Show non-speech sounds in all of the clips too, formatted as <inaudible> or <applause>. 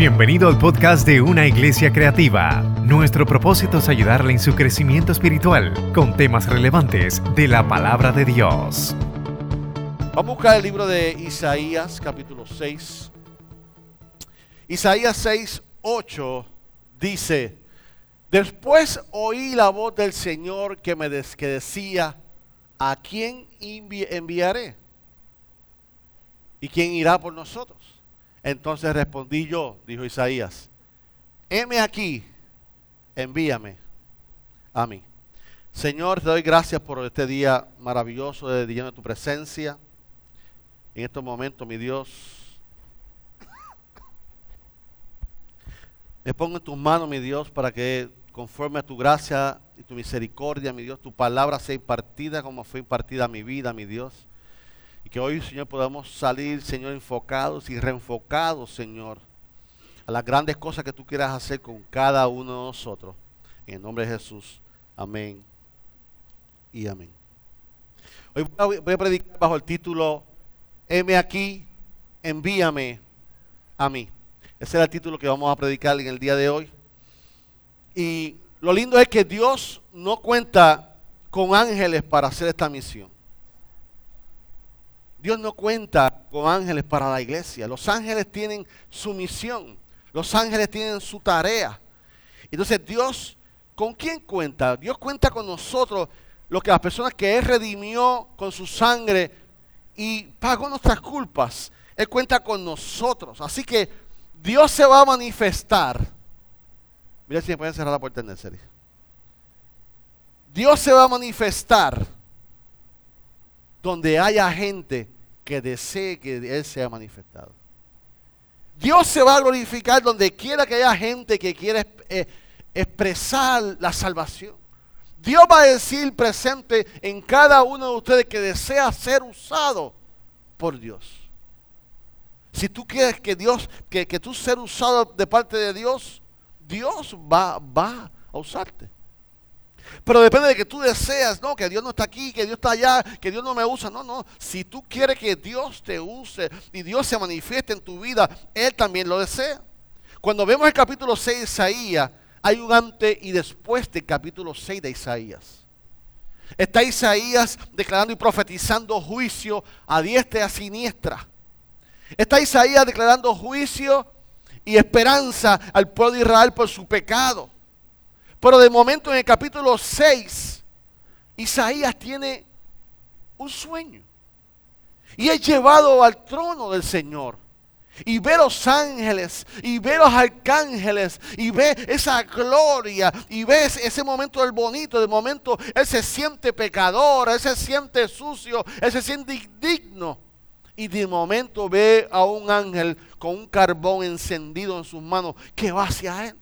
Bienvenido al podcast de Una Iglesia Creativa. Nuestro propósito es ayudarle en su crecimiento espiritual con temas relevantes de la palabra de Dios. Vamos a buscar el libro de Isaías, capítulo 6. Isaías 6, 8 dice, después oí la voz del Señor que me que decía, ¿a quién enviaré? ¿Y quién irá por nosotros? Entonces respondí yo, dijo Isaías, heme aquí, envíame a mí. Señor, te doy gracias por este día maravilloso de lleno de tu presencia. En estos momentos, mi Dios, me pongo en tus manos, mi Dios, para que conforme a tu gracia y tu misericordia, mi Dios, tu palabra sea impartida como fue impartida mi vida, mi Dios. Que hoy, Señor, podamos salir, Señor, enfocados y reenfocados, Señor, a las grandes cosas que tú quieras hacer con cada uno de nosotros. En el nombre de Jesús. Amén y amén. Hoy voy a predicar bajo el título, heme aquí, envíame a mí. Ese es el título que vamos a predicar en el día de hoy. Y lo lindo es que Dios no cuenta con ángeles para hacer esta misión. Dios no cuenta con ángeles para la iglesia. Los ángeles tienen su misión. Los ángeles tienen su tarea. Entonces Dios, ¿con quién cuenta? Dios cuenta con nosotros, lo que las personas que Él redimió con su sangre y pagó nuestras culpas. Él cuenta con nosotros. Así que Dios se va a manifestar. Mira si me pueden cerrar la puerta en el. Dios se va a manifestar donde haya gente que desee que Él sea manifestado. Dios se va a glorificar donde quiera que haya gente que quiera eh, expresar la salvación. Dios va a decir presente en cada uno de ustedes que desea ser usado por Dios. Si tú quieres que Dios, que, que tú ser usado de parte de Dios, Dios va, va a usarte. Pero depende de que tú deseas, no, que Dios no está aquí, que Dios está allá, que Dios no me usa. No, no. Si tú quieres que Dios te use y Dios se manifieste en tu vida, Él también lo desea. Cuando vemos el capítulo 6 de Isaías, hay un antes y después del capítulo 6 de Isaías. Está Isaías declarando y profetizando juicio a diestra y a siniestra. Está Isaías declarando juicio y esperanza al pueblo de Israel por su pecado. Pero de momento en el capítulo 6, Isaías tiene un sueño. Y es llevado al trono del Señor. Y ve los ángeles, y ve los arcángeles, y ve esa gloria, y ve ese momento del bonito, de momento él se siente pecador, él se siente sucio, él se siente indigno. Y de momento ve a un ángel con un carbón encendido en sus manos que va hacia él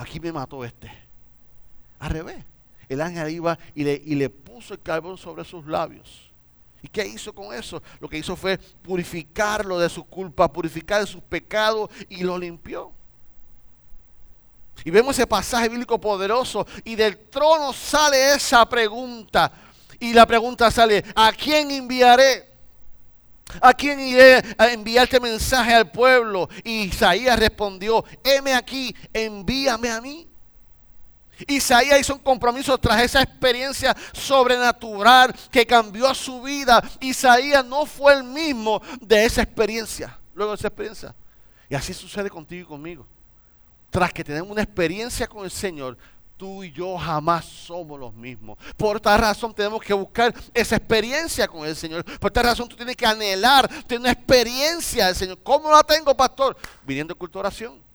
aquí me mató este. Al revés. El ángel iba y le, y le puso el carbón sobre sus labios. ¿Y qué hizo con eso? Lo que hizo fue purificarlo de su culpa, purificar de sus pecados y lo limpió. Y vemos ese pasaje bíblico poderoso y del trono sale esa pregunta. Y la pregunta sale, ¿a quién enviaré? ¿A quién iré a enviarte mensaje al pueblo? Y Isaías respondió, heme aquí, envíame a mí. Isaías hizo un compromiso tras esa experiencia sobrenatural que cambió su vida. Isaías no fue el mismo de esa experiencia, luego de esa experiencia. Y así sucede contigo y conmigo. Tras que tenemos una experiencia con el Señor, tú y yo jamás somos los mismos. Por esta razón tenemos que buscar esa experiencia con el Señor. Por esta razón tú tienes que anhelar, tener una experiencia del Señor. ¿Cómo la tengo, pastor? Viniendo a culto oración.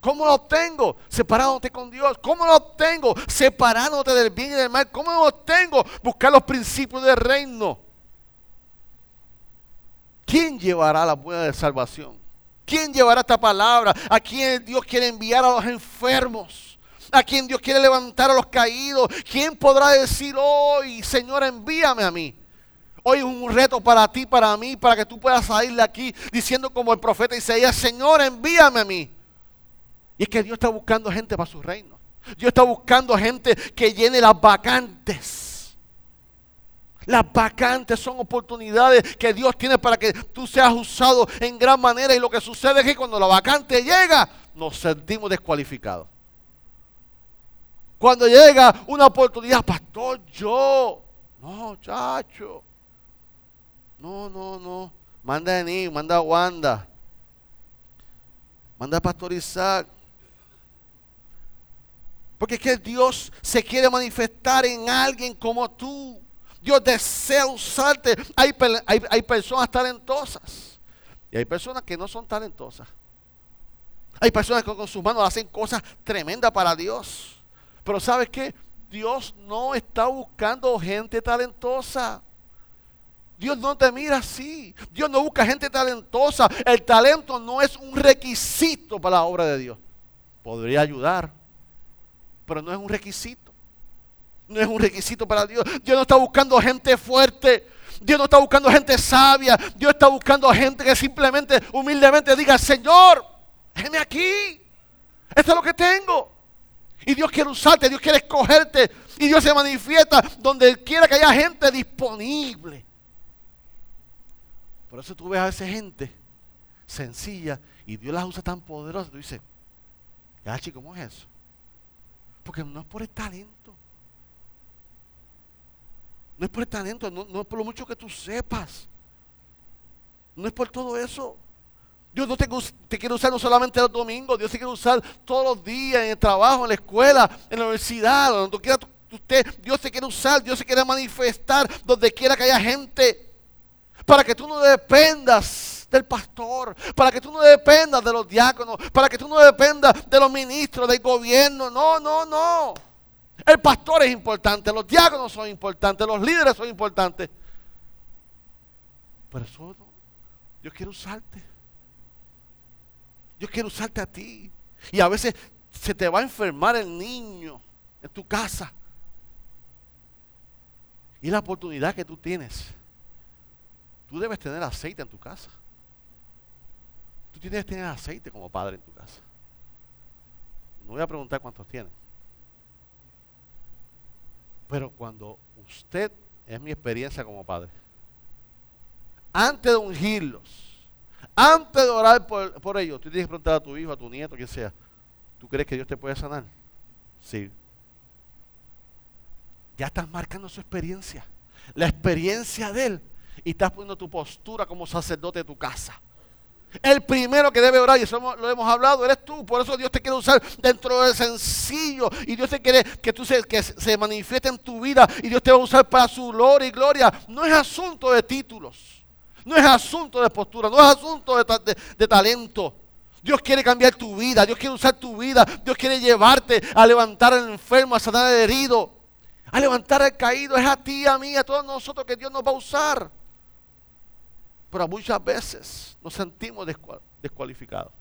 ¿Cómo lo obtengo? Separándote con Dios. ¿Cómo lo obtengo? Separándote del bien y del mal. ¿Cómo lo obtengo? Buscar los principios del reino. ¿Quién llevará la buena de salvación? ¿Quién llevará esta palabra? ¿A quién Dios quiere enviar a los enfermos? ¿A quién Dios quiere levantar a los caídos? ¿Quién podrá decir hoy, Señor, envíame a mí? Hoy es un reto para ti, para mí, para que tú puedas salir de aquí diciendo como el profeta Isaías, Señor, envíame a mí. Y es que Dios está buscando gente para su reino. Dios está buscando gente que llene las vacantes. Las vacantes son oportunidades que Dios tiene para que tú seas usado en gran manera. Y lo que sucede es que cuando la vacante llega, nos sentimos descualificados. Cuando llega una oportunidad, pastor, yo. No, chacho. No, no, no. Manda a Eni, manda a Wanda. Manda a Pastor Isaac. Porque es que Dios se quiere manifestar en alguien como tú. Dios desea usarte. Hay, hay, personas talentosas. Y hay personas que no son talentosas. Hay personas que con sus manos hacen cosas tremendas para Dios. Pero ¿sabes qué? Dios no está buscando gente talentosa. Dios no te mira así. Dios no busca gente talentosa. El talento no es un requisito para la obra de Dios. Podría ayudar, pero no es un requisito. No es un requisito para Dios. Dios no está buscando gente fuerte. Dios no está buscando gente sabia. Dios está buscando gente que simplemente, humildemente diga, Señor, déjeme aquí. Esto es lo que tengo. Y Dios quiere usarte, Dios quiere escogerte. Y Dios se manifiesta donde quiera que haya gente disponible. Por eso tú ves a esa gente sencilla y Dios las usa tan poderosas. Tú dices, Gachi, ¿cómo es eso? Porque no es por el talento. No es por el talento, no, es por lo mucho que tú sepas. No es por todo eso. Dios no te, quiere usar no solamente los domingos, Dios te quiere usar todos los días, en el trabajo, en la escuela, en la universidad, donde quiera usted, Dios te quiere usar, Dios se quiere manifestar donde quiera que haya gente para que tú no dependas del pastor, para que tú no dependas de los diáconos, para que tú no dependas de los ministros, del gobierno. No, no, no. El pastor es importante, los diáconos son importantes, los líderes son importantes. Pero eso no. Dios quiere usarte. Dios quiere usarte a ti. Y a veces se te va a enfermar el niño en tu casa. Y la oportunidad que tú tienes Tú debes tener aceite en tu casa. Tú tienes que tener aceite como padre en tu casa. No voy a preguntar cuántos tienen. Pero cuando usted, es mi experiencia como padre, antes de ungirlos, antes de orar por, ellos, tú tienes que preguntar a tu hijo, a tu nieto, quien sea, ¿tú crees que Dios te puede sanar? Sí. Ya estás marcando su experiencia. La experiencia de él y estás poniendo tu postura como sacerdote de tu casa. El primero que debe orar, y eso lo hemos hablado, eres tú. Por eso Dios te quiere usar dentro del sencillo. Y Dios te quiere que tú se, que se manifieste en tu vida. Y Dios te va a usar para su gloria y gloria. No es asunto de títulos. No es asunto de postura. No es asunto de, de talento. Dios quiere cambiar tu vida. Dios quiere usar tu vida. Dios quiere llevarte a levantar al enfermo, a sanar al herido. A levantar al caído. Es a ti, a mí, a todos nosotros que Dios nos va a usar. Pero muchas veces nos sentimos descualificados.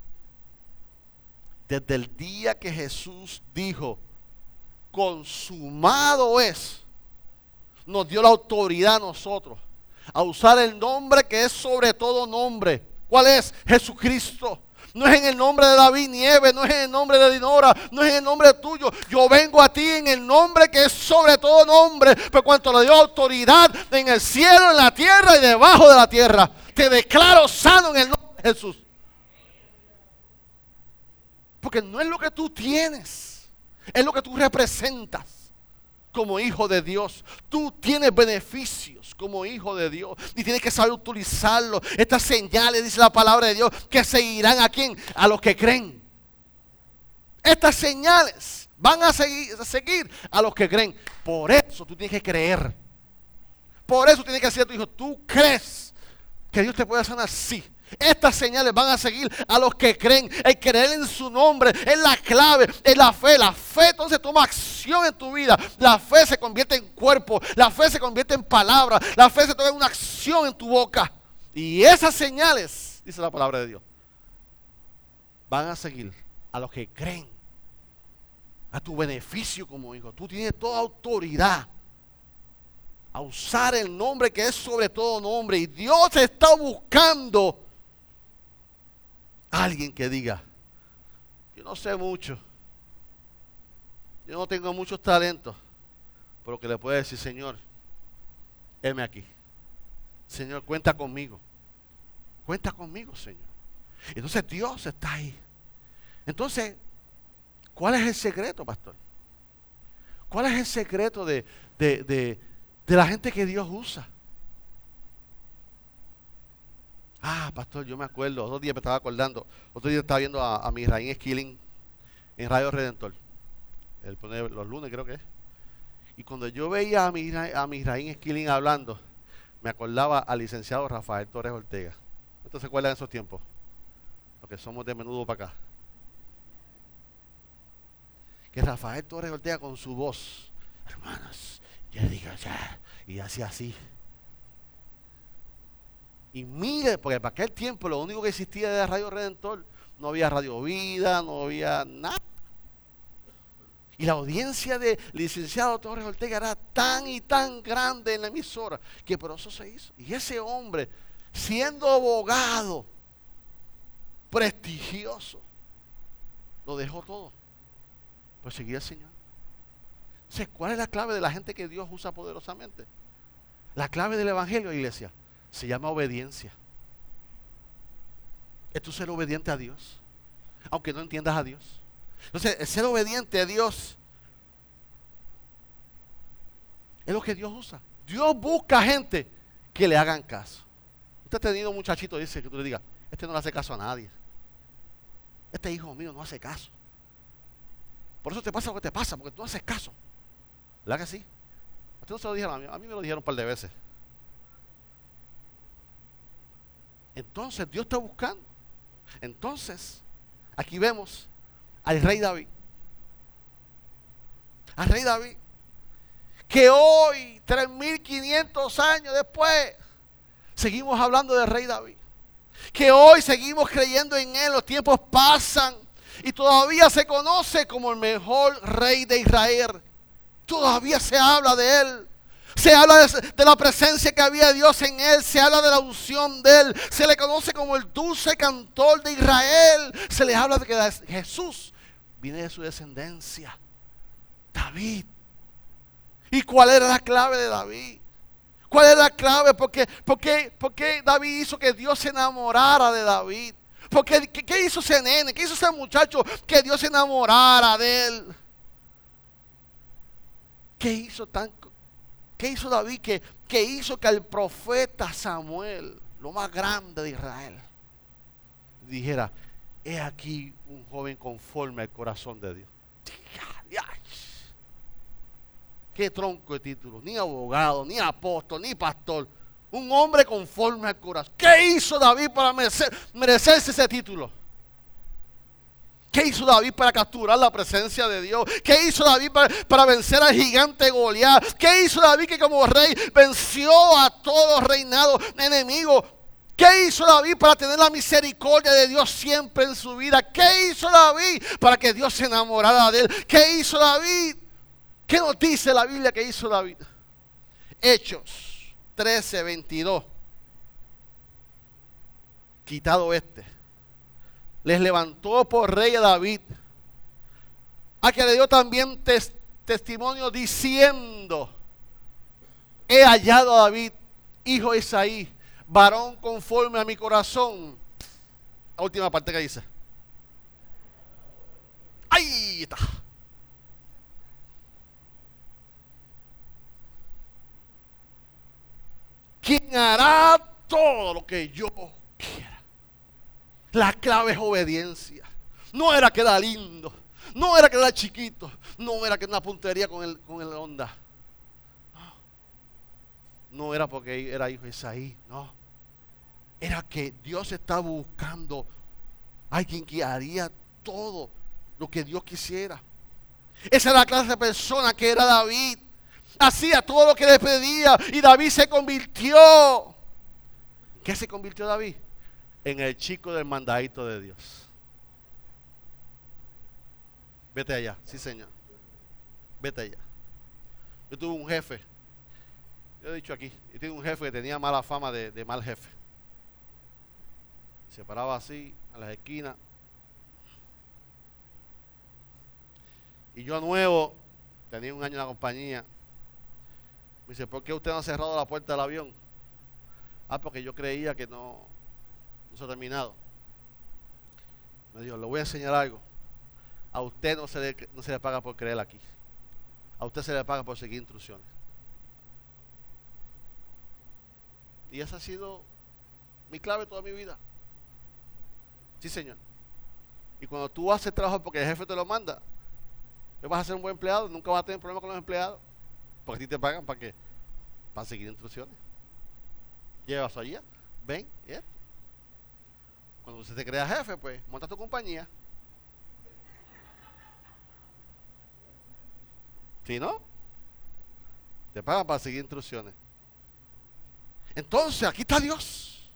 Desde el día que Jesús dijo, consumado es, nos dio la autoridad a nosotros a usar el nombre que es sobre todo nombre. ¿Cuál es? Jesucristo. No es en el nombre de David Nieves, no es en el nombre de Dinora, no es en el nombre tuyo. Yo vengo a ti en el nombre que es sobre todo nombre, por cuanto le dio autoridad en el cielo, en la tierra y debajo de la tierra. Te declaro sano en el nombre de Jesús. Porque no es lo que tú tienes, es lo que tú representas como hijo de Dios. Tú tienes beneficios como hijo de Dios y tienes que saber utilizarlo. Estas señales, dice la palabra de Dios, que seguirán a quién? A los que creen. Estas señales van a seguir, a seguir a los que creen. Por eso tú tienes que creer. Por eso tienes que decir a tu hijo, tú crees que Dios te puede sanar. Sí. Estas señales van a seguir a los que creen. El creer en su nombre es la clave, es la fe. La fe entonces toma acción en tu vida. La fe se convierte en cuerpo. La fe se convierte en palabra. La fe se toma una acción en tu boca. Y esas señales, dice la palabra de Dios, van a seguir a los que creen. A tu beneficio como hijo. Tú tienes toda autoridad a usar el nombre que es sobre todo nombre. Y Dios está buscando Alguien que diga, yo no sé mucho, yo no tengo muchos talentos, pero que le puede decir, Señor, heme aquí. Señor, cuenta conmigo. Cuenta conmigo, Señor. Entonces Dios está ahí. Entonces, ¿cuál es el secreto, pastor? ¿Cuál es el secreto de, de, la gente que Dios usa? Ah, pastor, yo me acuerdo, otro día me estaba acordando, otro día estaba viendo a, a mi Raín Skilling en Radio Redentor. El, los lunes creo que es. Y cuando yo veía a mi, a mi Skilling hablando, me acordaba al licenciado Rafael Torres Ortega. ¿Usted se acuerdan de esos tiempos? Los que somos de menudo para acá. Que Rafael Torres Ortega con su voz, hermanos, ya diga ya, y hacía así. Y mire, porque para aquel tiempo lo único que existía era Radio Redentor. No había Radio Vida, no había nada. Y la audiencia de licenciado Torres Ortega era tan y tan grande en la emisora que por eso se hizo. Y ese hombre, siendo abogado, prestigioso, lo dejó todo. Pues seguía Señor. Entonces, ¿cuál es la clave de la gente que Dios usa poderosamente? La clave del Evangelio, iglesia, se llama obediencia. Es tu ser obediente a Dios, aunque no entiendas a Dios. Entonces, ser obediente a Dios es lo que Dios usa. Dios busca gente que le hagan caso. Usted ha tenido un muchachito, dice que tú le digas, este no le hace caso a nadie. Este hijo mío no hace caso. Por eso te pasa lo que te pasa, porque tú no haces caso. ¿Verdad que sí? Usted no se lo dijeron a mí, a mí me lo dijeron un par de veces. Entonces Dios está buscando. Entonces, aquí vemos al rey David. Al rey David. Que hoy, 3500 años después, seguimos hablando del rey David. Que hoy seguimos creyendo en él. Los tiempos pasan y todavía se conoce como el mejor rey de Israel. Todavía se habla de él. Se habla de, la presencia que había de Dios en él. Se habla de la unción de él. Se le conoce como el dulce cantor de Israel. Se le habla de que Jesús viene de su descendencia. David. ¿Y cuál era la clave de David? ¿Cuál era la clave? ¿Por qué, por qué, David hizo que Dios se enamorara de David? Porque, ¿qué, ¿qué, hizo ese nene? ¿Qué hizo ese muchacho que Dios se enamorara de él? ¿Qué hizo tan, qué hizo David que, que hizo que el profeta Samuel, lo más grande de Israel, dijera, he aquí un joven conforme al corazón de Dios. Qué tronco de título, ni abogado, ni apóstol, ni pastor. Un hombre conforme al corazón. ¿Qué hizo David para merecerse ese título? ¿Qué hizo David para capturar la presencia de Dios? ¿Qué hizo David para, vencer al gigante Goliat? ¿Qué hizo David que como rey venció a todos reinados enemigos? ¿Qué hizo David para tener la misericordia de Dios siempre en su vida? ¿Qué hizo David para que Dios se enamorara de él? ¿Qué hizo David? ¿Qué nos dice la Biblia que hizo David? Hechos 13, 22. Quitado este. Les levantó por rey a David. A que le dio también testimonio diciendo, he hallado a David, hijo de Isaí varón conforme a mi corazón. La última parte que dice. Ahí está. Quien hará todo lo que yo quiera. La clave es obediencia. No era que era lindo. No era que era chiquito. No era que una puntería con el, con el onda. No. no era porque era hijo de Isaí. No era que Dios estaba buscando a alguien que haría todo lo que Dios quisiera. Esa era la clase de persona que era David. Hacía todo lo que le pedía y David se convirtió. ¿Qué se convirtió David? En el chico del mandadito de Dios. Vete allá, sí señor. Vete allá. Yo tuve un jefe, yo he dicho aquí, yo tuve un jefe que tenía mala fama de mal jefe se paraba así a las esquinas. Y yo nuevo, tenía un año en la compañía, Me dice, ¿por qué usted no ha cerrado la puerta del avión? Ah, porque yo creía que no, ha terminado. Me dijo, le voy a enseñar algo. A usted no se, le, no se le paga por creer aquí. A usted se le paga por seguir instrucciones. Y esa ha sido mi clave toda mi vida. Sí, Señor. Y cuando tú haces trabajo porque el jefe te lo manda, vas a ser un buen empleado, nunca vas a tener problemas con los empleados. Porque a ti te pagan para qué? Para seguir instrucciones. Llevas allá, ven, y. Cuando usted te crea jefe, pues monta tu compañía. Si no, te pagan para seguir instrucciones. Entonces, aquí está Dios.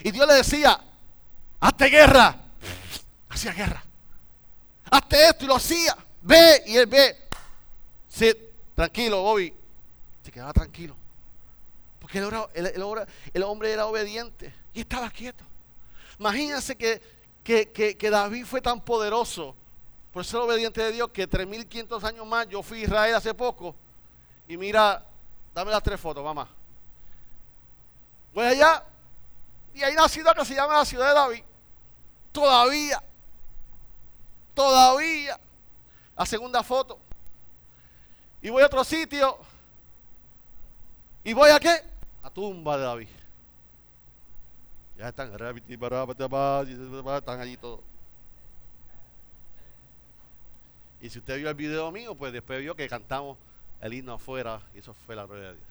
Y Dios le decía, hazte guerra. <laughs> Hacía guerra. Hazte esto y lo hacía. Ve y él ve. Sí, tranquilo, Bobby. Se quedaba tranquilo. Porque el, hombre era obediente y estaba quieto. Imagínense que, que, David fue tan poderoso por ser obediente de Dios que 3500 años más, yo fui a Israel hace poco y mira, dame las tres fotos, mamá. Voy allá y hay una ciudad que se llama la ciudad de David. Todavía, todavía, la segunda foto. Y voy a otro sitio ¿Y voy a qué? A tumba de David. Ya están, están allí todos. Y si usted vio el video mío, pues después vio que cantamos el himno afuera y eso fue la gloria de Dios.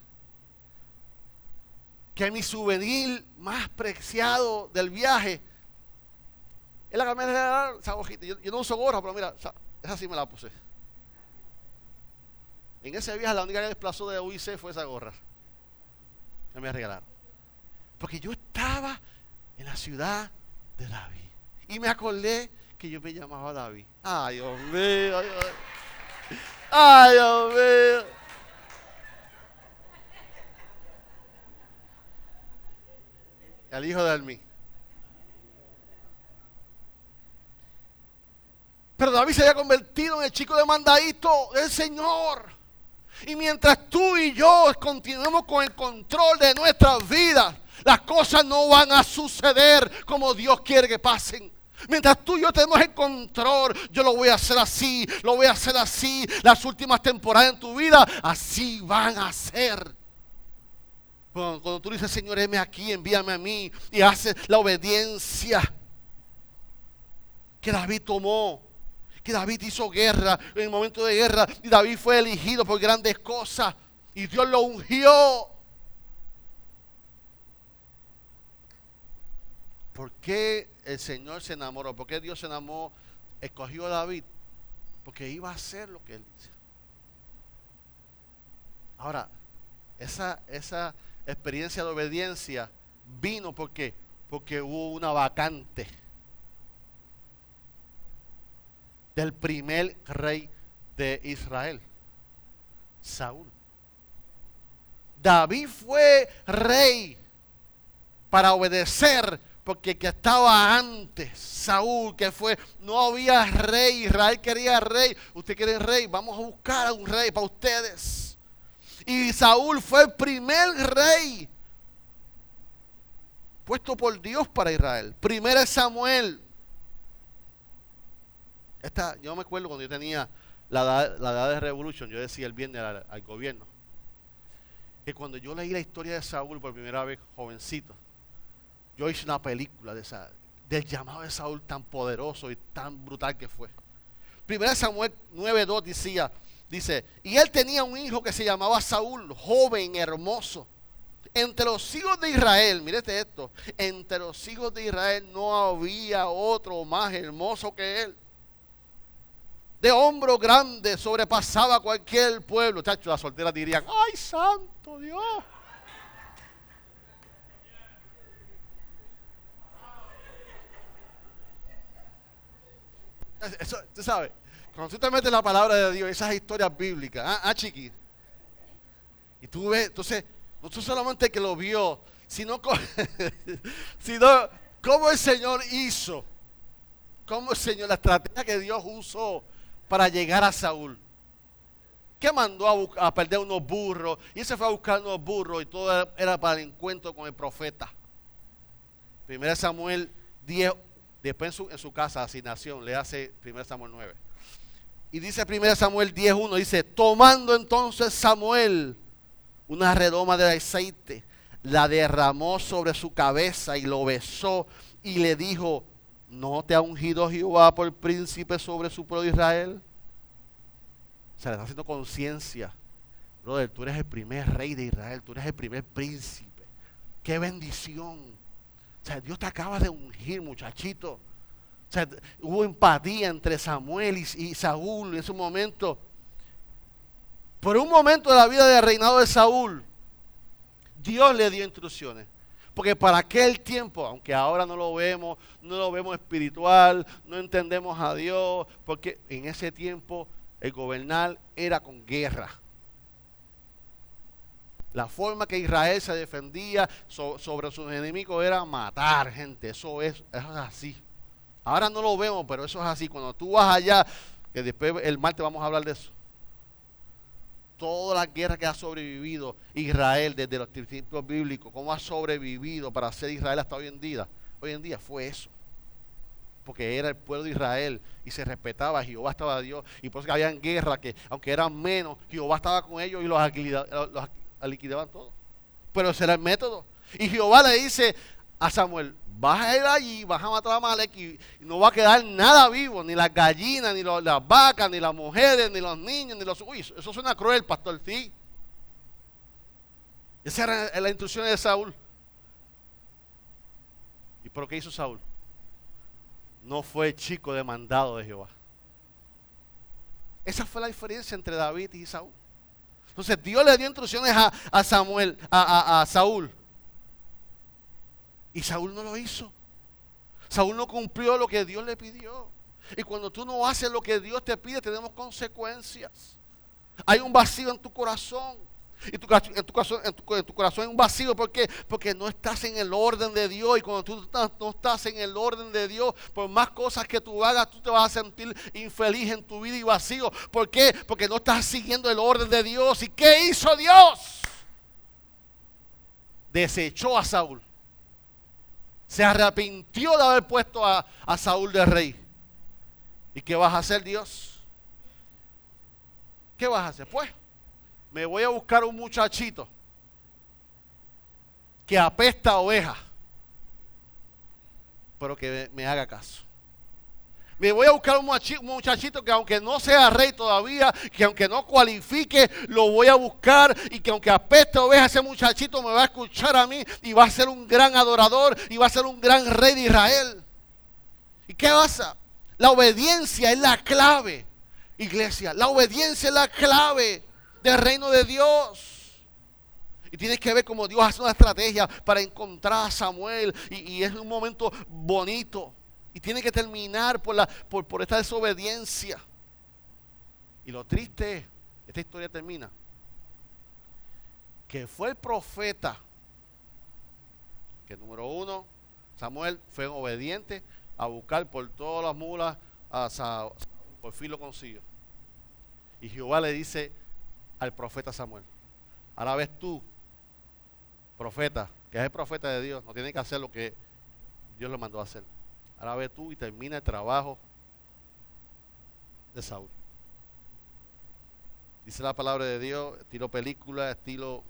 Que mi souvenir más preciado del viaje es la camisa esa hojita. Yo, no uso gorra, pero mira, esa sí me la puse. En ese viaje la única que desplazó de UIC fue esa gorra me regalaron. Porque yo estaba en la ciudad de David. Y me acordé que yo me llamaba David. Ay, Dios mío. Ay, Dios mío. Ay, Dios mío. El hijo de Almí. Pero David se había convertido en el chico de mandadito del Señor. Y mientras tú y yo continuemos con el control de nuestras vidas, las cosas no van a suceder como Dios quiere que pasen. Mientras tú y yo tenemos el control, yo lo voy a hacer así, lo voy a hacer así. Las últimas temporadas en tu vida, así van a ser. Cuando, tú dices, Señor, heme aquí, envíame a mí, y haces la obediencia que David tomó que David hizo guerra en el momento de guerra y David fue elegido por grandes cosas y Dios lo ungió. ¿Por qué el Señor se enamoró? ¿Por qué Dios se enamoró? Escogió a David. Porque iba a hacer lo que él dice. Ahora, esa, esa experiencia de obediencia vino porque, porque hubo una vacante del primer rey de Israel, Saúl. David fue rey para obedecer porque que estaba antes, Saúl, que fue, no había rey, Israel quería rey, usted quiere rey, vamos a buscar a un rey para ustedes. Y Saúl fue el primer rey puesto por Dios para Israel. Primero es Samuel esta, yo me acuerdo cuando yo tenía la edad, de Revolution, yo decía el viernes al, gobierno, que cuando yo leí la historia de Saúl por primera vez, jovencito, yo hice una película de esa, del llamado de Saúl tan poderoso y tan brutal que fue. Primera Samuel 9.2 decía, dice, y él tenía un hijo que se llamaba Saúl, joven, hermoso. Entre los hijos de Israel, mírete esto, entre los hijos de Israel no había otro más hermoso que él de hombro grande sobrepasaba cualquier pueblo. Chacho, las solteras dirían, ¡ay, santo Dios! Eso, tú sabes, cuando tú te metes la palabra de Dios, esas historias bíblicas, ah, ah chiqui. Y tú ves, entonces, no tú solamente que lo vio, sino, <laughs> sino cómo el Señor hizo, cómo el Señor, la estrategia que Dios usó para llegar a Saúl. que mandó a, perder unos burros y se fue a buscar unos burros y todo era para el encuentro con el profeta. Primero Samuel 10, después en su, casa, asignación, le hace 1 Samuel 9. Y dice 1 Samuel 10.1, dice, tomando entonces Samuel una redoma de aceite, la derramó sobre su cabeza y lo besó y le dijo, ¿no te ha ungido Jehová por príncipe sobre su pueblo Israel? O sea, le está haciendo conciencia. Brother, tú eres el primer rey de Israel, tú eres el primer príncipe. Qué bendición. O sea, Dios te acaba de ungir, muchachito. O sea, hubo empatía entre Samuel y, Saúl en ese momento. Por un momento de la vida del reinado de Saúl, Dios le dio instrucciones. Porque para aquel tiempo, aunque ahora no lo vemos, no lo vemos espiritual, no entendemos a Dios, porque en ese tiempo el gobernar era con guerra. La forma que Israel se defendía sobre sus enemigos era matar gente. Eso es, es así. Ahora no lo vemos, pero eso es así. Cuando tú vas allá, que después el martes vamos a hablar de eso. Toda la guerra que ha sobrevivido Israel desde los tiempos bíblicos, cómo ha sobrevivido para ser Israel hasta hoy en día. Hoy en día fue eso. Porque era el pueblo de Israel y se respetaba, Jehová estaba Dios. Y por eso habían guerra que, aunque eran menos, Jehová estaba con ellos y los, los liquidaban todos. Pero ese era el método. Y Jehová le dice a Samuel, vas a ir allí, vas a matar a Malek y, no va a quedar nada vivo, ni las gallinas, ni las vacas, ni las mujeres, ni los niños, ni los... Uy, eso suena cruel, pastor, sí. Esa era la instrucción de Saúl. ¿Y por qué hizo Saúl? No fue chico demandado de Jehová. Esa fue la diferencia entre David y Saúl. Entonces Dios le dio instrucciones a, Samuel, a Saúl. Y Saúl no lo hizo. Saúl no cumplió lo que Dios le pidió. Y cuando tú no haces lo que Dios te pide, tenemos consecuencias. Hay un vacío en tu corazón. Y tu, en, tu corazón, en, tu, corazón hay un vacío. ¿Por qué? Porque no estás en el orden de Dios. Y cuando tú no estás en el orden de Dios, por más cosas que tú hagas, tú te vas a sentir infeliz en tu vida y vacío. ¿Por qué? Porque no estás siguiendo el orden de Dios. ¿Y qué hizo Dios? Desechó a Saúl se arrepintió de haber puesto a, Saúl de rey. ¿Y qué vas a hacer, Dios? ¿Qué vas a hacer? Pues, me voy a buscar un muchachito que apesta a oveja, pero que me haga caso. Me voy a buscar un muchachito que aunque no sea rey todavía, que aunque no cualifique, lo voy a buscar y que aunque apeste oveja, ese muchachito me va a escuchar a mí y va a ser un gran adorador y va a ser un gran rey de Israel. ¿Y qué pasa? La obediencia es la clave, iglesia. La obediencia es la clave del reino de Dios. Y tienes que ver cómo Dios hace una estrategia para encontrar a Samuel. Y, es un momento bonito. Y tiene que terminar por, la, por, por esta desobediencia. Y lo triste es, esta historia termina, que fue el profeta, que número uno, Samuel fue obediente a buscar por todas las mulas a Saúl, por fin lo consiguió. Y Jehová le dice al profeta Samuel, ahora ves tú, profeta, que es el profeta de Dios, no tiene que hacer lo que Dios le mandó a hacer. Ahora ve tú y termina el trabajo de Saúl. Dice la palabra de Dios, estilo película, estilo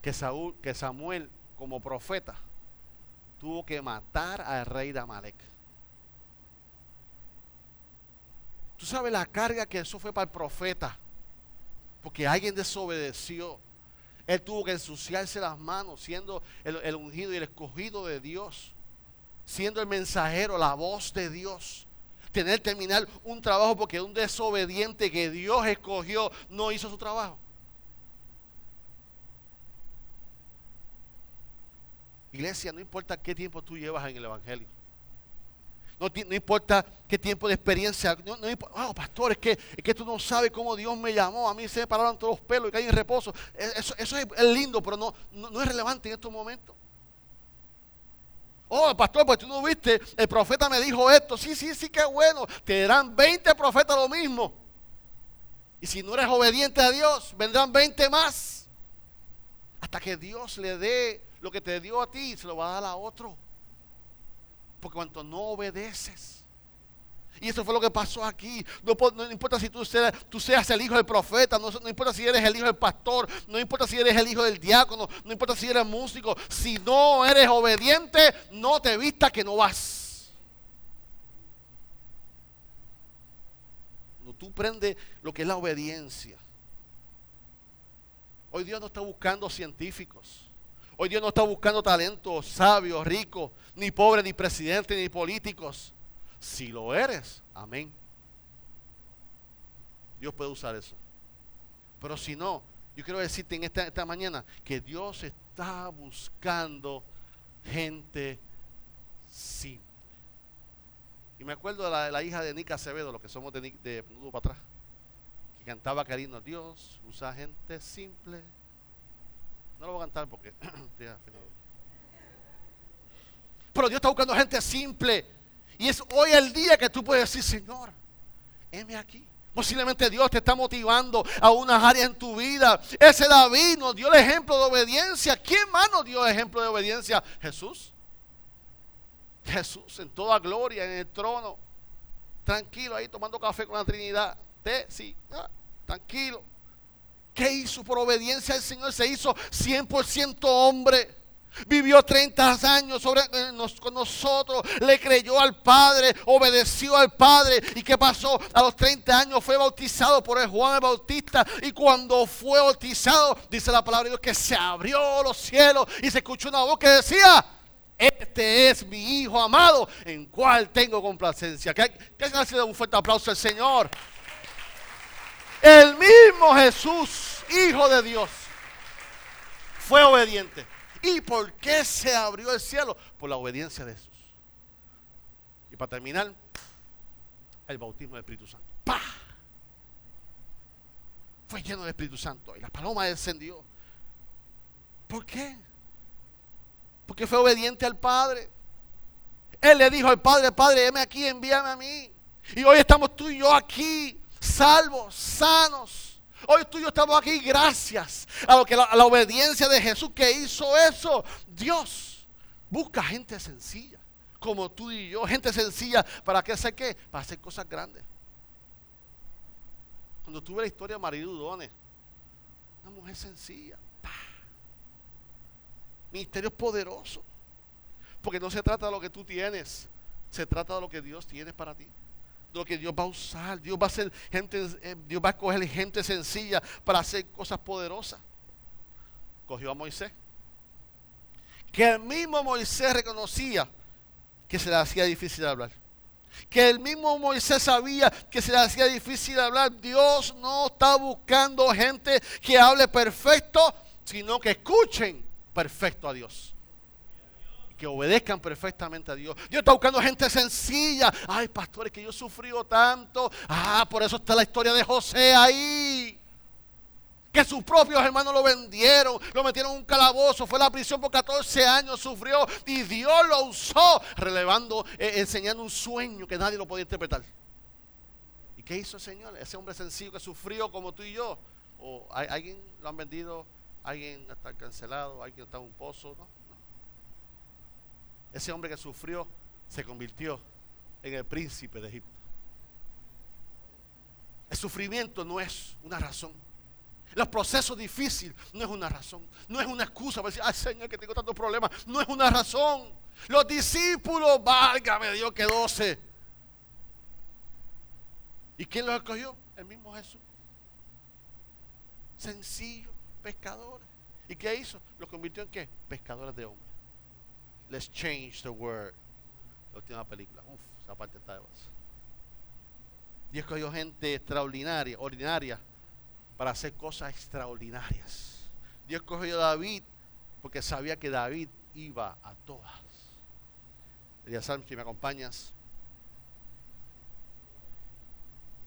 que Saúl, que Samuel como profeta tuvo que matar al rey de Amalek. Tú sabes la carga que eso fue para el profeta, porque alguien desobedeció. Él tuvo que ensuciarse las manos siendo el, ungido y el escogido de Dios. Siendo el mensajero, la voz de Dios. Tener que terminar un trabajo porque un desobediente que Dios escogió no hizo su trabajo. Iglesia, no importa qué tiempo tú llevas en el Evangelio. No, importa qué tiempo de experiencia. No, no pastor, es que, es que tú no sabes cómo Dios me llamó. A mí se me pararon todos los pelos y caí en reposo. Eso, eso es, lindo, pero no, no, es relevante en estos momentos. Oh, pastor, pues tú no viste, el profeta me dijo esto. Sí, sí, sí, qué bueno. Te darán 20 profetas lo mismo. Y si no eres obediente a Dios, vendrán 20 más. Hasta que Dios le dé lo que te dio a ti, se lo va a dar a otro. Porque cuanto no obedeces. Y eso fue lo que pasó aquí. No, importa si tú seas, tú seas, el hijo del profeta, no, no, importa si eres el hijo del pastor, no importa si eres el hijo del diácono, no importa si eres músico. Si no eres obediente, no te vista que no vas. Cuando tú prendes lo que es la obediencia. Hoy Dios no está buscando científicos. Hoy Dios no está buscando talentos sabios, ricos, ni pobres, ni presidentes, ni políticos. Si lo eres, amén. Dios puede usar eso. Pero si no, yo quiero decirte en esta, esta mañana que Dios está buscando gente simple. Y me acuerdo de la, hija de Nica Acevedo, los que somos de, de, para atrás, que cantaba cariño, Dios usa gente simple no lo voy a cantar porque <clears throat> Pero Dios está buscando gente simple. Y es hoy el día que tú puedes decir, Señor, heme aquí. Posiblemente Dios te está motivando a unas áreas en tu vida. Ese David nos dio el ejemplo de obediencia. ¿Quién más nos dio el ejemplo de obediencia? Jesús. Jesús en toda gloria, en el trono. Tranquilo ahí tomando café con la Trinidad. Té, sí, ah, tranquilo. ¿Qué hizo por obediencia al Señor? Se hizo 100% hombre. Vivió 30 años sobre, eh, con nosotros, le creyó al Padre, obedeció al Padre. ¿Y qué pasó? A los 30 años fue bautizado por el Juan el Bautista. Y cuando fue bautizado, dice la palabra de Dios, que se abrió los cielos y se escuchó una voz que decía, este es mi Hijo amado, en cual tengo complacencia. Que, que ha un fuerte aplauso al Señor. El mismo Jesús, Hijo de Dios, fue obediente. ¿Y por qué se abrió el cielo? Por la obediencia de Jesús. Y para terminar, el bautismo del Espíritu Santo. ¡Pah! Fue lleno del Espíritu Santo y la paloma descendió. ¿Por qué? Porque fue obediente al Padre. Él le dijo al Padre, Padre, heme aquí, envíame a mí. Y hoy estamos tú y yo aquí salvos, sanos. Hoy tú y yo estamos aquí gracias a, lo que la, la obediencia de Jesús que hizo eso. Dios busca gente sencilla, como tú y yo, gente sencilla, ¿para qué hacer qué? Para hacer cosas grandes. Cuando tuve la historia de María Udones, una mujer sencilla, ministerio poderoso, porque no se trata de lo que tú tienes, se trata de lo que Dios tiene para ti lo que Dios va a usar. Dios va a hacer gente, eh, Dios va a coger gente sencilla para hacer cosas poderosas. Cogió a Moisés. Que el mismo Moisés reconocía que se le hacía difícil hablar. Que el mismo Moisés sabía que se le hacía difícil hablar. Dios no está buscando gente que hable perfecto, sino que escuchen perfecto a Dios que obedezcan perfectamente a Dios. Dios está buscando gente sencilla. Ay, pastores, que yo he sufrido tanto. Ah, por eso está la historia de José ahí. Que sus propios hermanos lo vendieron, lo metieron en un calabozo, fue a la prisión por 14 años, sufrió y Dios lo usó, relevando, eh, enseñando un sueño que nadie lo podía interpretar. ¿Y qué hizo el Señor? Ese hombre sencillo que sufrió como tú y yo. O alguien lo han vendido, alguien está cancelado, alguien está en un pozo, ¿no? Ese hombre que sufrió se convirtió en el príncipe de Egipto. El sufrimiento no es una razón. Los procesos difíciles no es una razón. No es una excusa para decir, ay Señor, que tengo tantos problemas. No es una razón. Los discípulos, válgame Dios, que doce. ¿Y quién los escogió? El mismo Jesús. Sencillo, pescadores. ¿Y qué hizo? Los convirtió en qué? Pescadores de hombres. Let's change the word. La última película. Uf, esa parte está de más. Dios escogió gente extraordinaria, ordinaria, para hacer cosas extraordinarias. Dios escogió a David porque sabía que David iba a todas. Elías si me acompañas.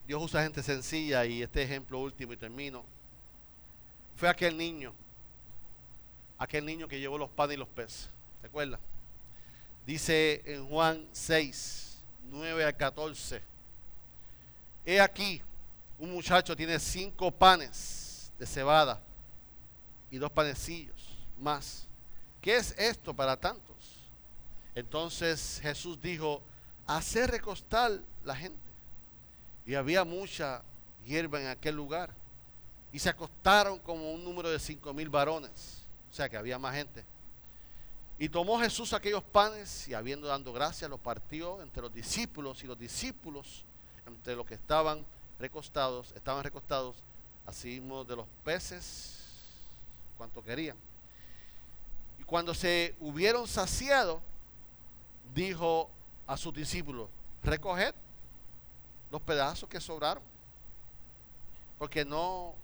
Dios usa gente sencilla y este ejemplo último y termino. Fue aquel niño, aquel niño que llevó los panes y los peces. ¿Te acuerdas? Dice en Juan 6, 9 a 14. He aquí, un muchacho tiene cinco panes de cebada y dos panecillos más. ¿Qué es esto para tantos? Entonces Jesús dijo, hacer recostar la gente. Y había mucha hierba en aquel lugar. Y se acostaron como un número de cinco mil varones. O sea que había más gente. Y tomó Jesús aquellos panes y habiendo dado gracias los partió entre los discípulos y los discípulos entre los que estaban recostados, estaban recostados, así de los peces, cuanto querían. Y cuando se hubieron saciado, dijo a sus discípulos, recoged los pedazos que sobraron, porque no,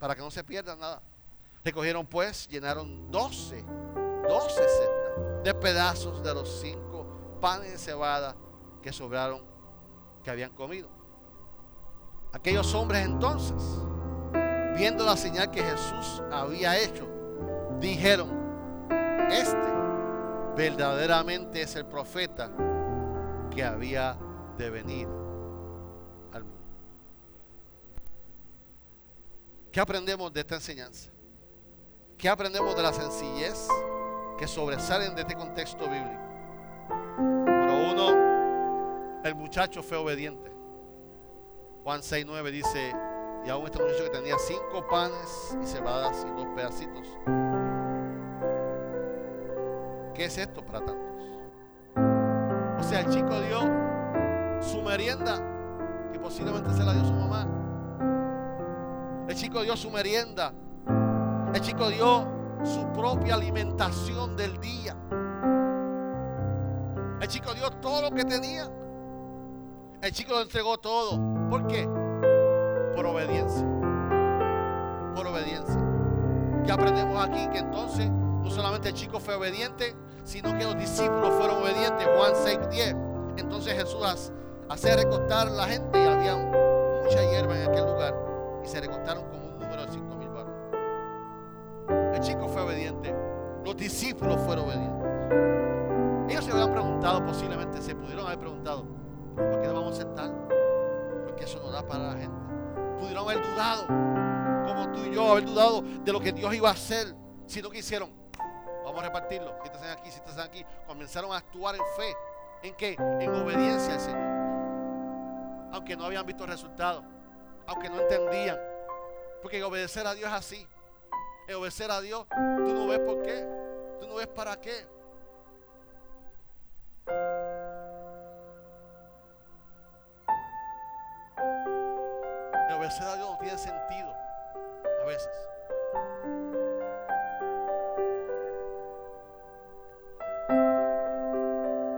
para que no se pierda nada. Recogieron pues, llenaron doce, doce cestas de pedazos de los cinco panes de cebada que sobraron, que habían comido. Aquellos hombres entonces, viendo la señal que Jesús había hecho, dijeron, este verdaderamente es el profeta que había de venir al mundo. ¿Qué aprendemos de esta enseñanza? ¿Qué aprendemos de la sencillez que sobresalen de este contexto bíblico? Número uno, el muchacho fue obediente. Juan 6.9 dice, y aún este muchacho que tenía cinco panes y cebadas y dos pedacitos. ¿Qué es esto para tantos? O sea, el chico dio su merienda, que posiblemente se la dio su mamá. El chico dio su merienda. El chico dio su propia alimentación del día. El chico dio todo lo que tenía. El chico lo entregó todo. ¿Por qué? Por obediencia. Por obediencia. ¿Qué aprendemos aquí? Que entonces no solamente el chico fue obediente, sino que los discípulos fueron obedientes. Juan 6, 10. Entonces Jesús hace recostar a la gente y había mucha hierba en aquel lugar. Y se recostaron como El chico fue obediente. Los discípulos fueron obedientes. Ellos se habían preguntado, posiblemente se pudieron haber preguntado, ¿por qué no vamos a sentar? Porque eso no da para la gente. Pudieron haber dudado, como tú y yo, haber dudado de lo que Dios iba a hacer, si no quisieron. Vamos a repartirlo. Si están aquí, si están aquí. Comenzaron a actuar en fe. ¿En qué? En obediencia al Señor. Aunque no habían visto resultados. Aunque no entendían. Porque obedecer a Dios es así. En obedecer a Dios, tú no ves por qué. Tú no ves para qué. obedecer a Dios no tiene sentido a veces.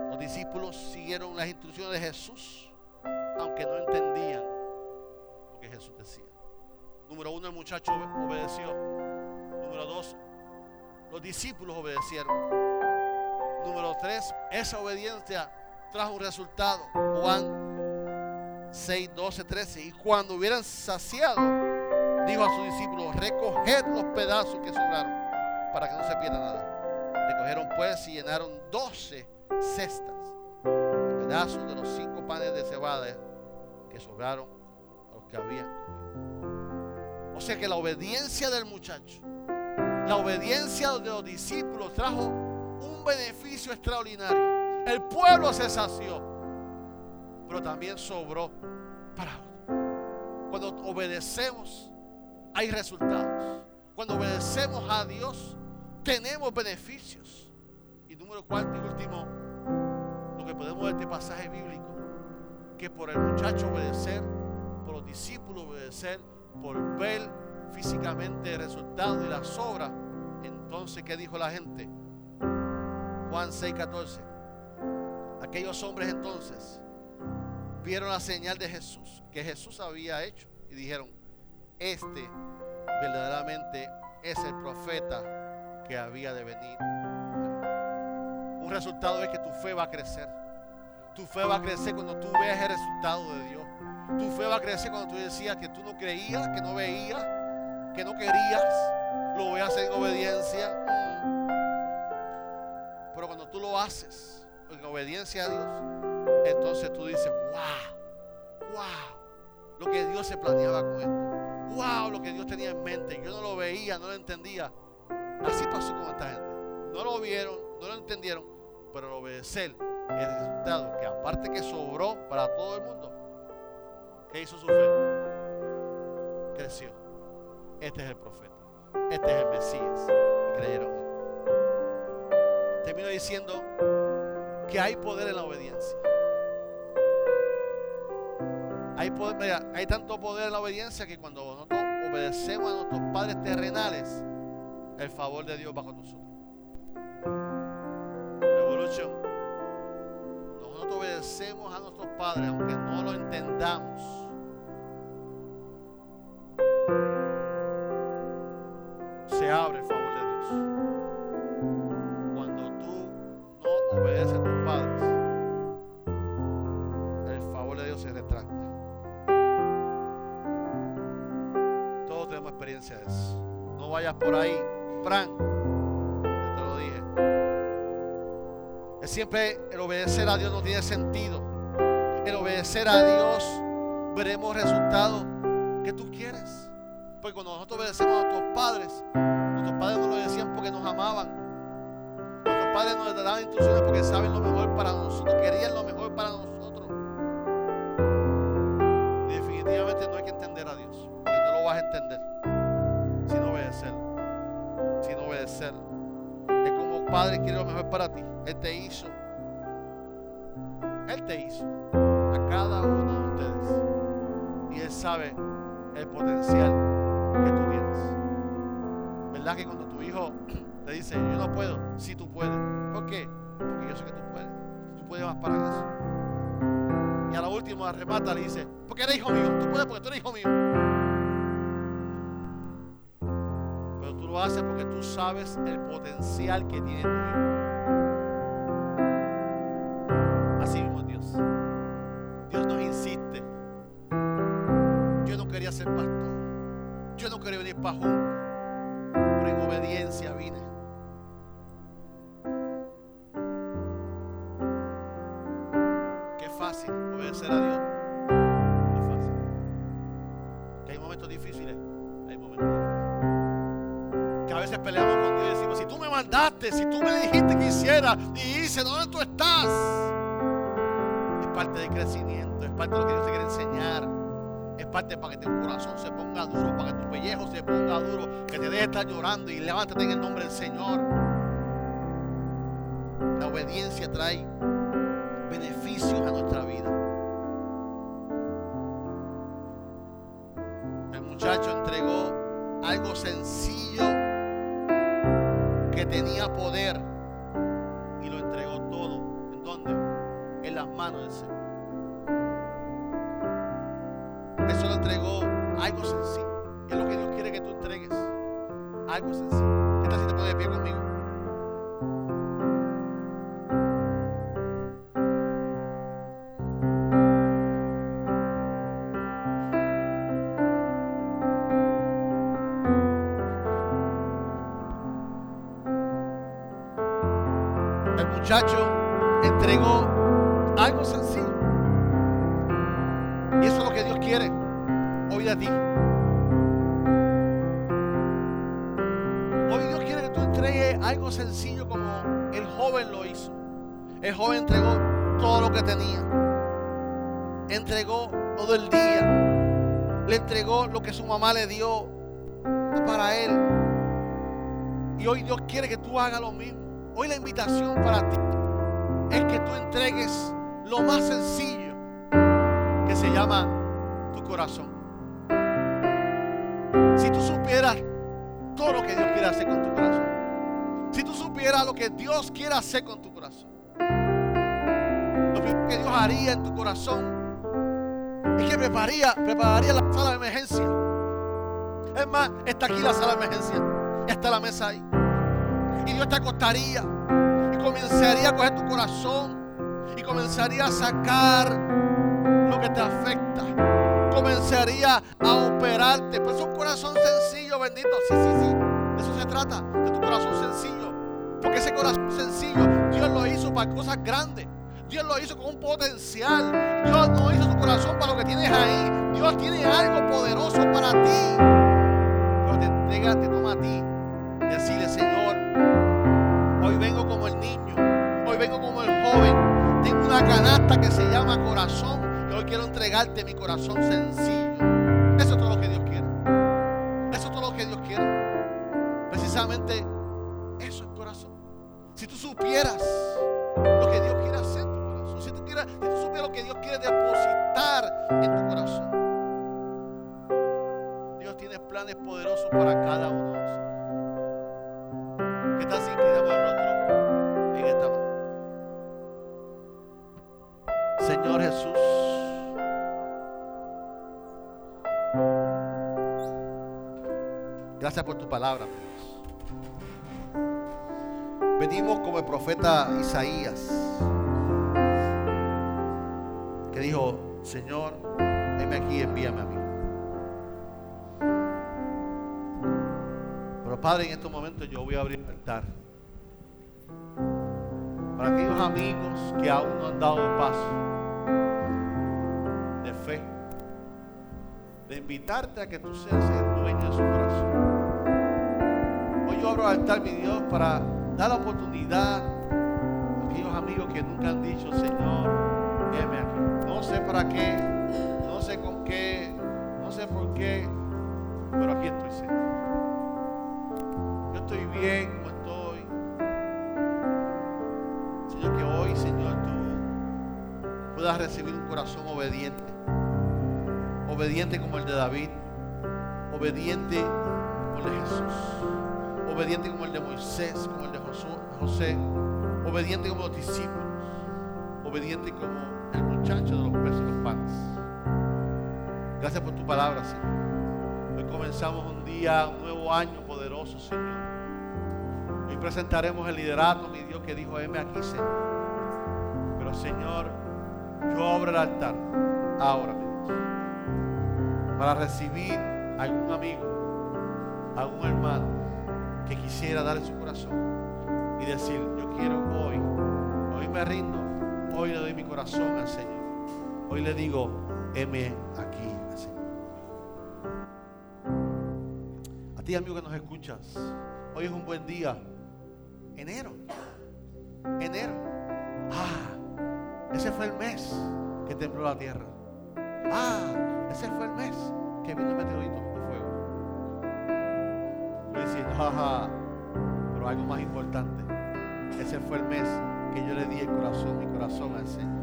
Los discípulos siguieron las instrucciones de Jesús, aunque no entendían lo que Jesús decía. Número uno, el muchacho obedeció. Número dos, los discípulos obedecieron. Número tres, esa obediencia trajo un resultado. Juan 6, 12, 13. Y cuando hubieran saciado, dijo a sus discípulos, recoged los pedazos que sobraron para que no se pierda nada. Recogieron pues y llenaron 12 cestas de pedazos de los cinco panes de cebada que sobraron a los que habían comido. O sea que la obediencia del muchacho, la obediencia de los discípulos trajo un beneficio extraordinario. El pueblo se sació pero también sobró para otro. Cuando obedecemos, hay resultados. Cuando obedecemos a Dios, tenemos beneficios. Y número cuarto y último, lo que podemos ver de este pasaje bíblico, que por el muchacho obedecer, por los discípulos obedecer, por ver físicamente el resultado y la sobra, entonces, ¿qué dijo la gente? Juan 6, 14. Aquellos hombres entonces vieron la señal de Jesús, que Jesús había hecho, y dijeron, este verdaderamente es el profeta que había de venir. Un resultado es que tu fe va a crecer. Tu fe va a crecer cuando tú veas el resultado de Dios. Tu fe va a crecer cuando tú decías que tú no creías, que no veías, que no querías. Lo voy a hacer en obediencia. Pero cuando tú lo haces, en obediencia a Dios, entonces tú dices, wow, wow, lo que Dios se planeaba con esto. Wow, lo que Dios tenía en mente. Yo no lo veía, no lo entendía. Así pasó con esta gente. No lo vieron, no lo entendieron, pero al obedecer el resultado, que aparte que sobró para todo el mundo, ¿qué hizo su fe? Creció. Este es el profeta. Este es el Mesías. Y creyeron él. Termino diciendo que hay poder en la obediencia. Hay tanto poder en la obediencia que cuando nosotros obedecemos a nuestros padres terrenales, el favor de Dios va con nosotros. Revolution. Nosotros obedecemos a nuestros padres, aunque no lo entendamos. Por ahí, Fran. Yo te lo dije. Es siempre el obedecer a Dios no tiene sentido. El obedecer a Dios veremos resultados que tú quieres. Porque cuando nosotros obedecemos a nuestros padres, nuestros padres nos lo decían porque nos amaban. Nuestros padres nos daban instrucciones porque saben lo mejor para nosotros, querían lo mejor para nosotros. Padre quiere lo mejor para ti. Él te hizo. Él te hizo a cada uno de ustedes. Y Él sabe el potencial que tú tienes. ¿Verdad que cuando tu hijo te dice, yo no puedo, sí tú puedes? ¿Por qué? Porque yo sé que tú puedes. Tú puedes más para eso. Y a la última remata le dice, porque eres hijo mío, tú puedes porque tú eres hijo mío. Lo haces porque tú sabes el potencial que tiene tu hijo. Así mismo Dios. Dios nos insiste. Yo no quería ser pastor. Yo no quería venir para Junco. Pero en obediencia vine. Qué fácil obedecer a Dios. Mandaste, si tú me dijiste que hiciera y hice, ¿dónde tú estás? Es parte del crecimiento, es parte de lo que Dios te quiere enseñar. Es parte para que tu corazón se ponga duro, para que tu pellejo se ponga duro, que te deje estar llorando y levántate en el nombre del Señor. La obediencia trae quiere que tú hagas lo mismo. Hoy la invitación para ti es que tú entregues lo más sencillo que se llama tu corazón. Si tú supieras todo lo que Dios quiere hacer con tu corazón, si tú supieras lo que Dios quiere hacer con tu corazón, lo primero que Dios haría en tu corazón es que prepararía, prepararía la sala de emergencia. Es más, está aquí la sala de emergencia, está la mesa ahí. Y Dios te acostaría y comenzaría a coger tu corazón y comenzaría a sacar lo que te afecta. Comenzaría a operarte. Pues es un corazón sencillo, bendito. Sí, sí, sí. De eso se trata, de tu corazón sencillo. Porque ese corazón sencillo, Dios lo hizo para cosas grandes. Dios lo hizo con un potencial. Dios no hizo tu corazón para lo que tienes ahí. Dios tiene algo poderoso para ti. Pero te entrega, te toma a ti. Canasta que se llama corazón. Y hoy quiero entregarte mi corazón sencillo. Eso es todo lo que Dios quiere. Eso es todo lo que Dios quiere. Precisamente eso es corazón. Si tú supieras lo que Dios quiere hacer si tú supieras lo que Dios quiere depositar en tu corazón. Dios tiene planes poderosos para cada uno de nosotros. ¿Qué tal si Señor Jesús. Gracias por tu palabra. Venimos como el profeta Isaías dijo, Señor, heme aquí, envíame a mí. Pero Padre, en estos momentos yo voy a abrir el altar. Para aquellos amigos que aún no han dado paso de fe, de invitarte a que tú seas el dueño de su corazón. Hoy yo abro el altar, mi Dios, para dar la oportunidad a aquellos amigos que nunca han dicho, Señor, no sé para qué, no sé con qué, no sé por qué, pero aquí estoy, Señor. Yo estoy bien como estoy. Señor, que hoy, Señor, tú puedas recibir un corazón obediente. Obediente como el de David. Obediente como el de Jesús. Obediente como el de Moisés, como el de José. Obediente como los discípulos. Obediente como el muchacho de los peces y los panes. Gracias por tu palabra, Señor. Hoy comenzamos un día, un nuevo año poderoso, Señor. Hoy presentaremos el liderato, mi Dios, que dijo, heme aquí, Señor. Pero, Señor, yo abro el altar ahora, para recibir a algún amigo, a algún hermano que quisiera darle su corazón y decir, yo quiero hoy, hoy me rindo Hoy le doy mi corazón al Señor. Hoy le digo, heme aquí al Señor. A ti, amigo que nos escuchas, hoy es un buen día. Enero. Enero. Ah, ese fue el mes que tembló la tierra. Ah, ese fue el mes que vino el meteorito de fuego. Yo decía, jaja, pero algo más importante. Ese fue el mes que yo le di el corazón, mi corazón al Señor.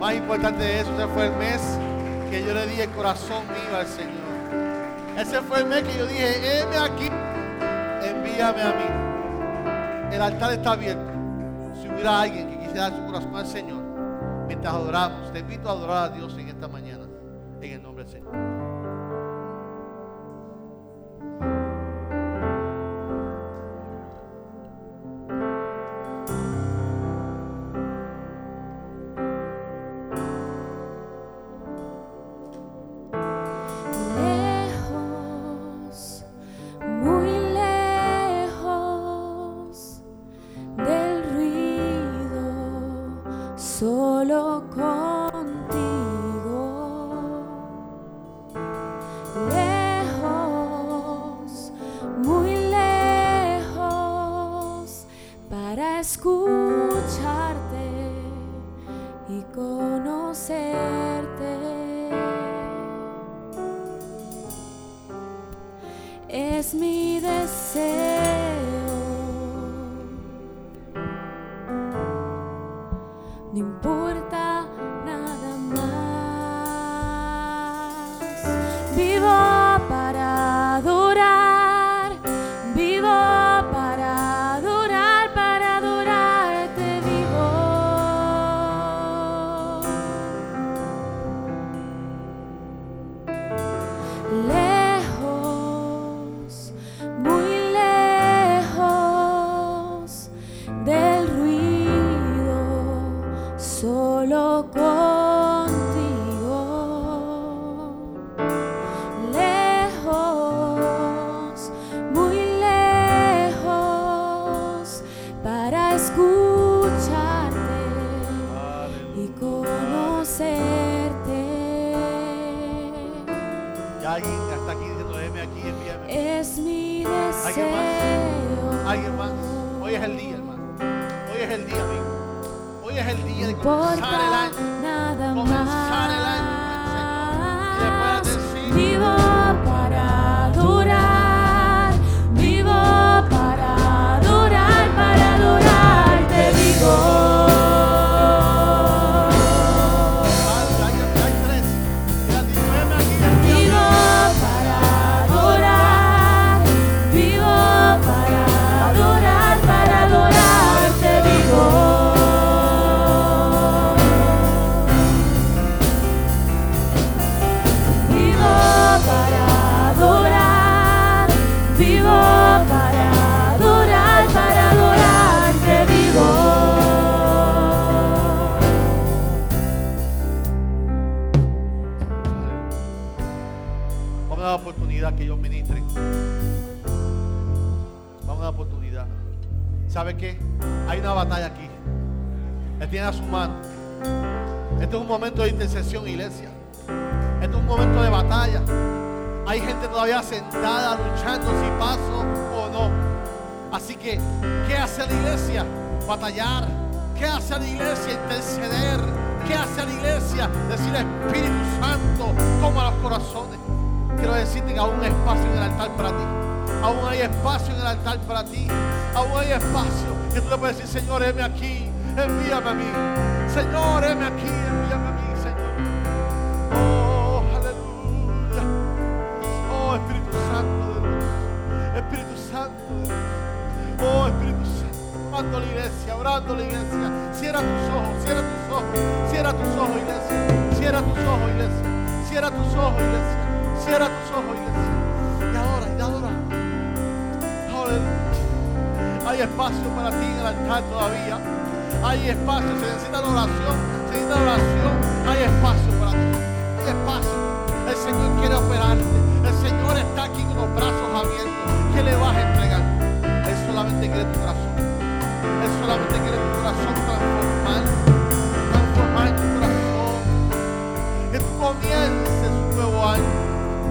Más importante de eso, ese fue el mes que yo le di el corazón mío al Señor. Ese fue el mes que yo dije, heme aquí, envíame a mí. El altar está abierto. Si hubiera alguien que quisiera dar su corazón al Señor, mientras adoramos, te invito a adorar a Dios en el Este es un momento de intercesión, iglesia. Este es un momento de batalla. Hay gente todavía sentada luchando si paso o no. Así que, ¿qué hace la iglesia? Batallar. ¿Qué hace la iglesia? Interceder. ¿Qué hace la iglesia? Decir Espíritu Santo, toma los corazones. Quiero decirte que aún hay espacio en el altar para ti. Aún hay espacio en el altar para ti. Aún hay espacio que tú le puedes decir, Señor, heme aquí. Envíame a mí. Señor, heme aquí. Envíame a mí, Señor. Oh, aleluya. Oh, Espíritu Santo de Dios. Espíritu Santo de Dios. Oh, Espíritu Santo. Orando la iglesia, orando la iglesia. Cierra tus ojos, cierra tus ojos. Cierra tus ojos, iglesia. Cierra tus ojos, iglesia. Cierra tus ojos, iglesia. Cierra tus ojos, iglesia. Y ahora, y ahora. Aleluya. Hay espacio para ti en el altar todavía. Hay espacio, se necesita oración, se necesita oración. Hay espacio para ti. Hay espacio. El Señor quiere operarte. El Señor está aquí con los brazos abiertos. ¿Qué le vas a entregar? Él solamente quiere tu corazón. Él solamente quiere tu corazón transformar. Transformar tu corazón. Que tú comiences un nuevo año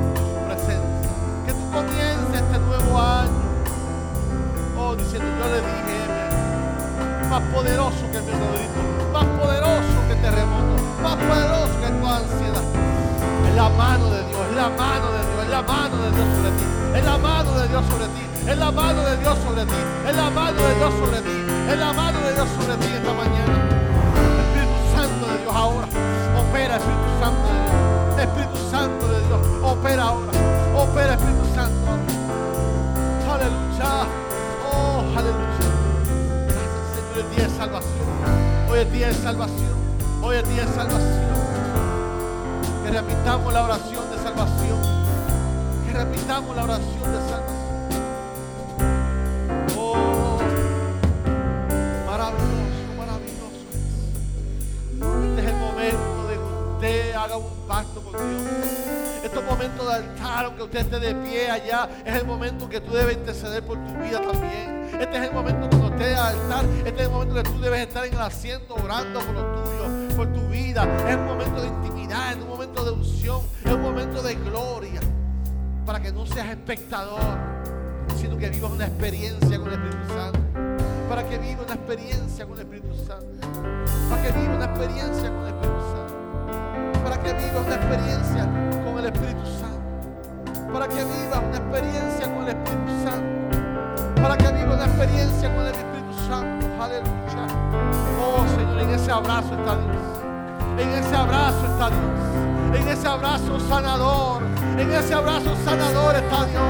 en su presencia. Que tú comiences este nuevo año. Oh, diciendo, yo le dije, más poderoso que el meteorito, más poderoso que el terremoto, más poderoso que toda ansiedad. Es la mano de Dios, es la mano de Dios, es la mano de Dios sobre ti, es la mano de Dios sobre ti, es la mano de Dios sobre ti, es la mano de Dios sobre ti, es la mano de Dios sobre ti esta mañana. Espíritu Santo de Dios ahora, opera Espíritu hoy es día de salvación, hoy es día de salvación. Que repitamos la oración de salvación. Que repitamos la oración de salvación. Oh, maravilloso, maravilloso. Este es el momento de que usted haga un pacto con Dios. Este es un momento de altar, aunque usted esté de pie allá, es el momento que tú debes interceder por tu vida también. Este es el momento altar, este es el momento que tú debes estar en el asiento orando por lo tuyo, por tu vida. Es un momento de intimidad, es un momento de unción, es un momento de gloria. Para que no seas espectador, sino que vivas una experiencia con el Espíritu Santo. Para que vivas una experiencia con el Espíritu Santo. Para que vivas una experiencia con el Espíritu Santo. Para que vivas una experiencia con el Espíritu Santo. Para que vivas una experiencia con el Espíritu Santo. Para que vivas una experiencia con el Espíritu Santo. Aleluya. Oh Señor, en ese abrazo está Dios. En ese abrazo está Dios. En ese abrazo sanador. En ese abrazo sanador está Dios.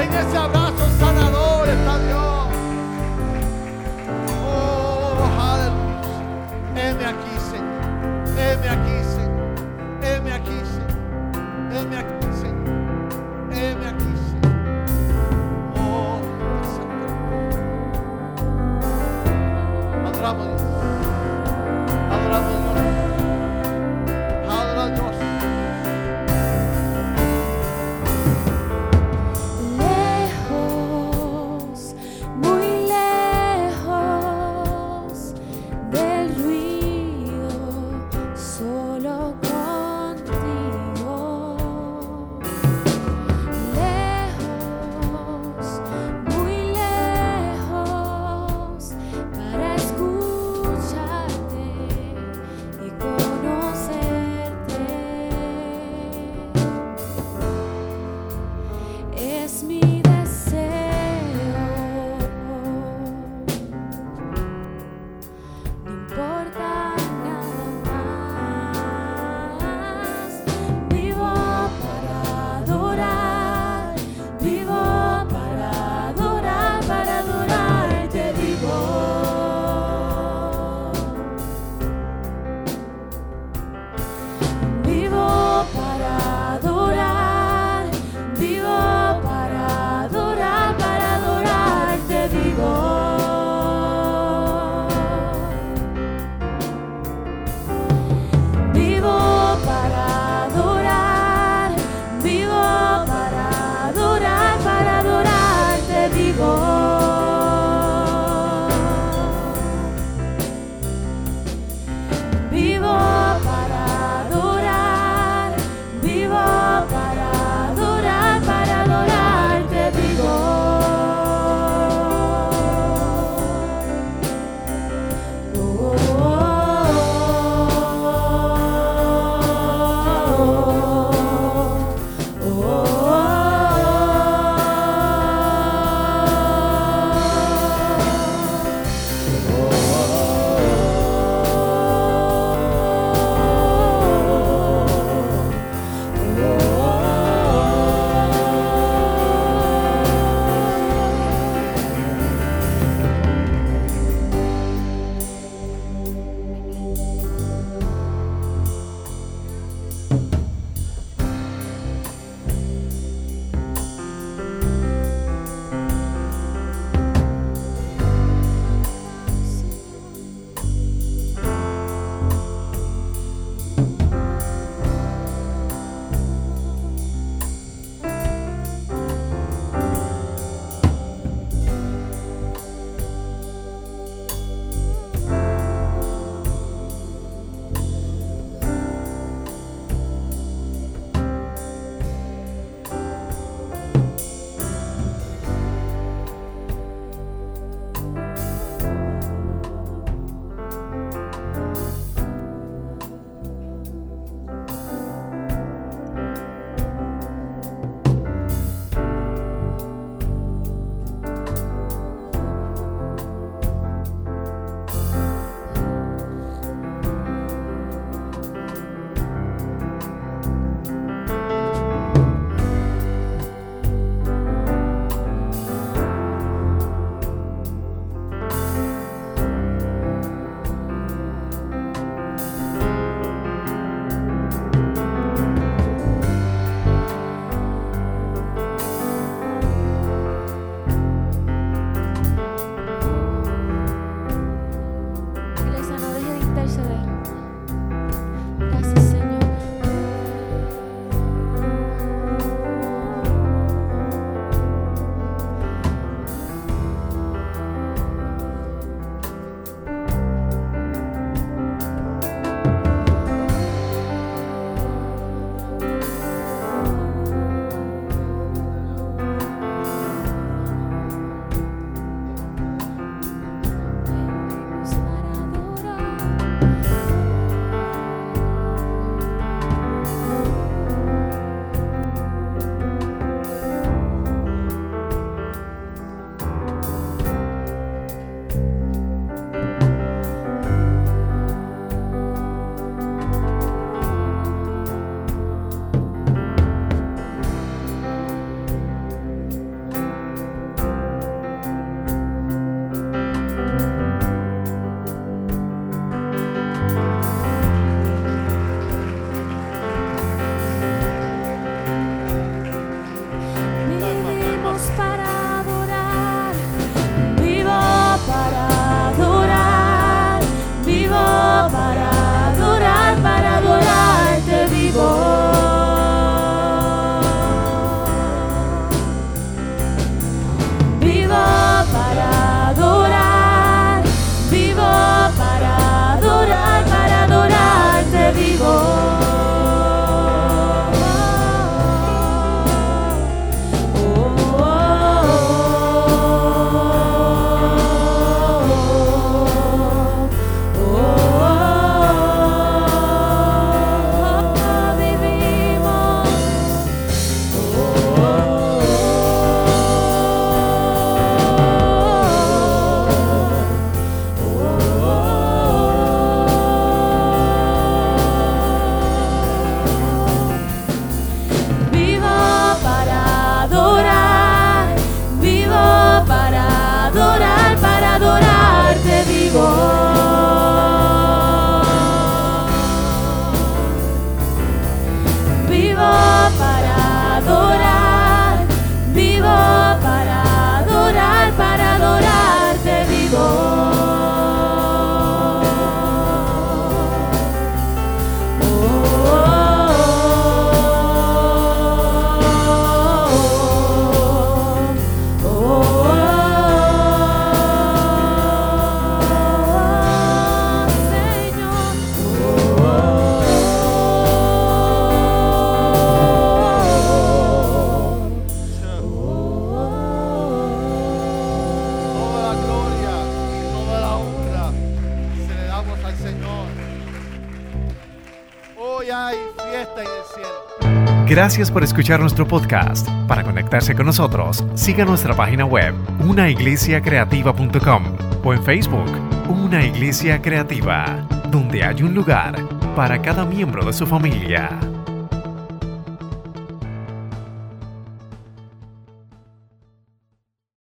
En ese abrazo sanador está Dios. Oh, aleluya. Heme aquí, Señor. Heme aquí, Gracias por escuchar nuestro podcast. Para conectarse con nosotros, siga nuestra página web, unaiglesiacreativa.com o en Facebook, Una Iglesia Creativa, donde hay un lugar para cada miembro de su familia.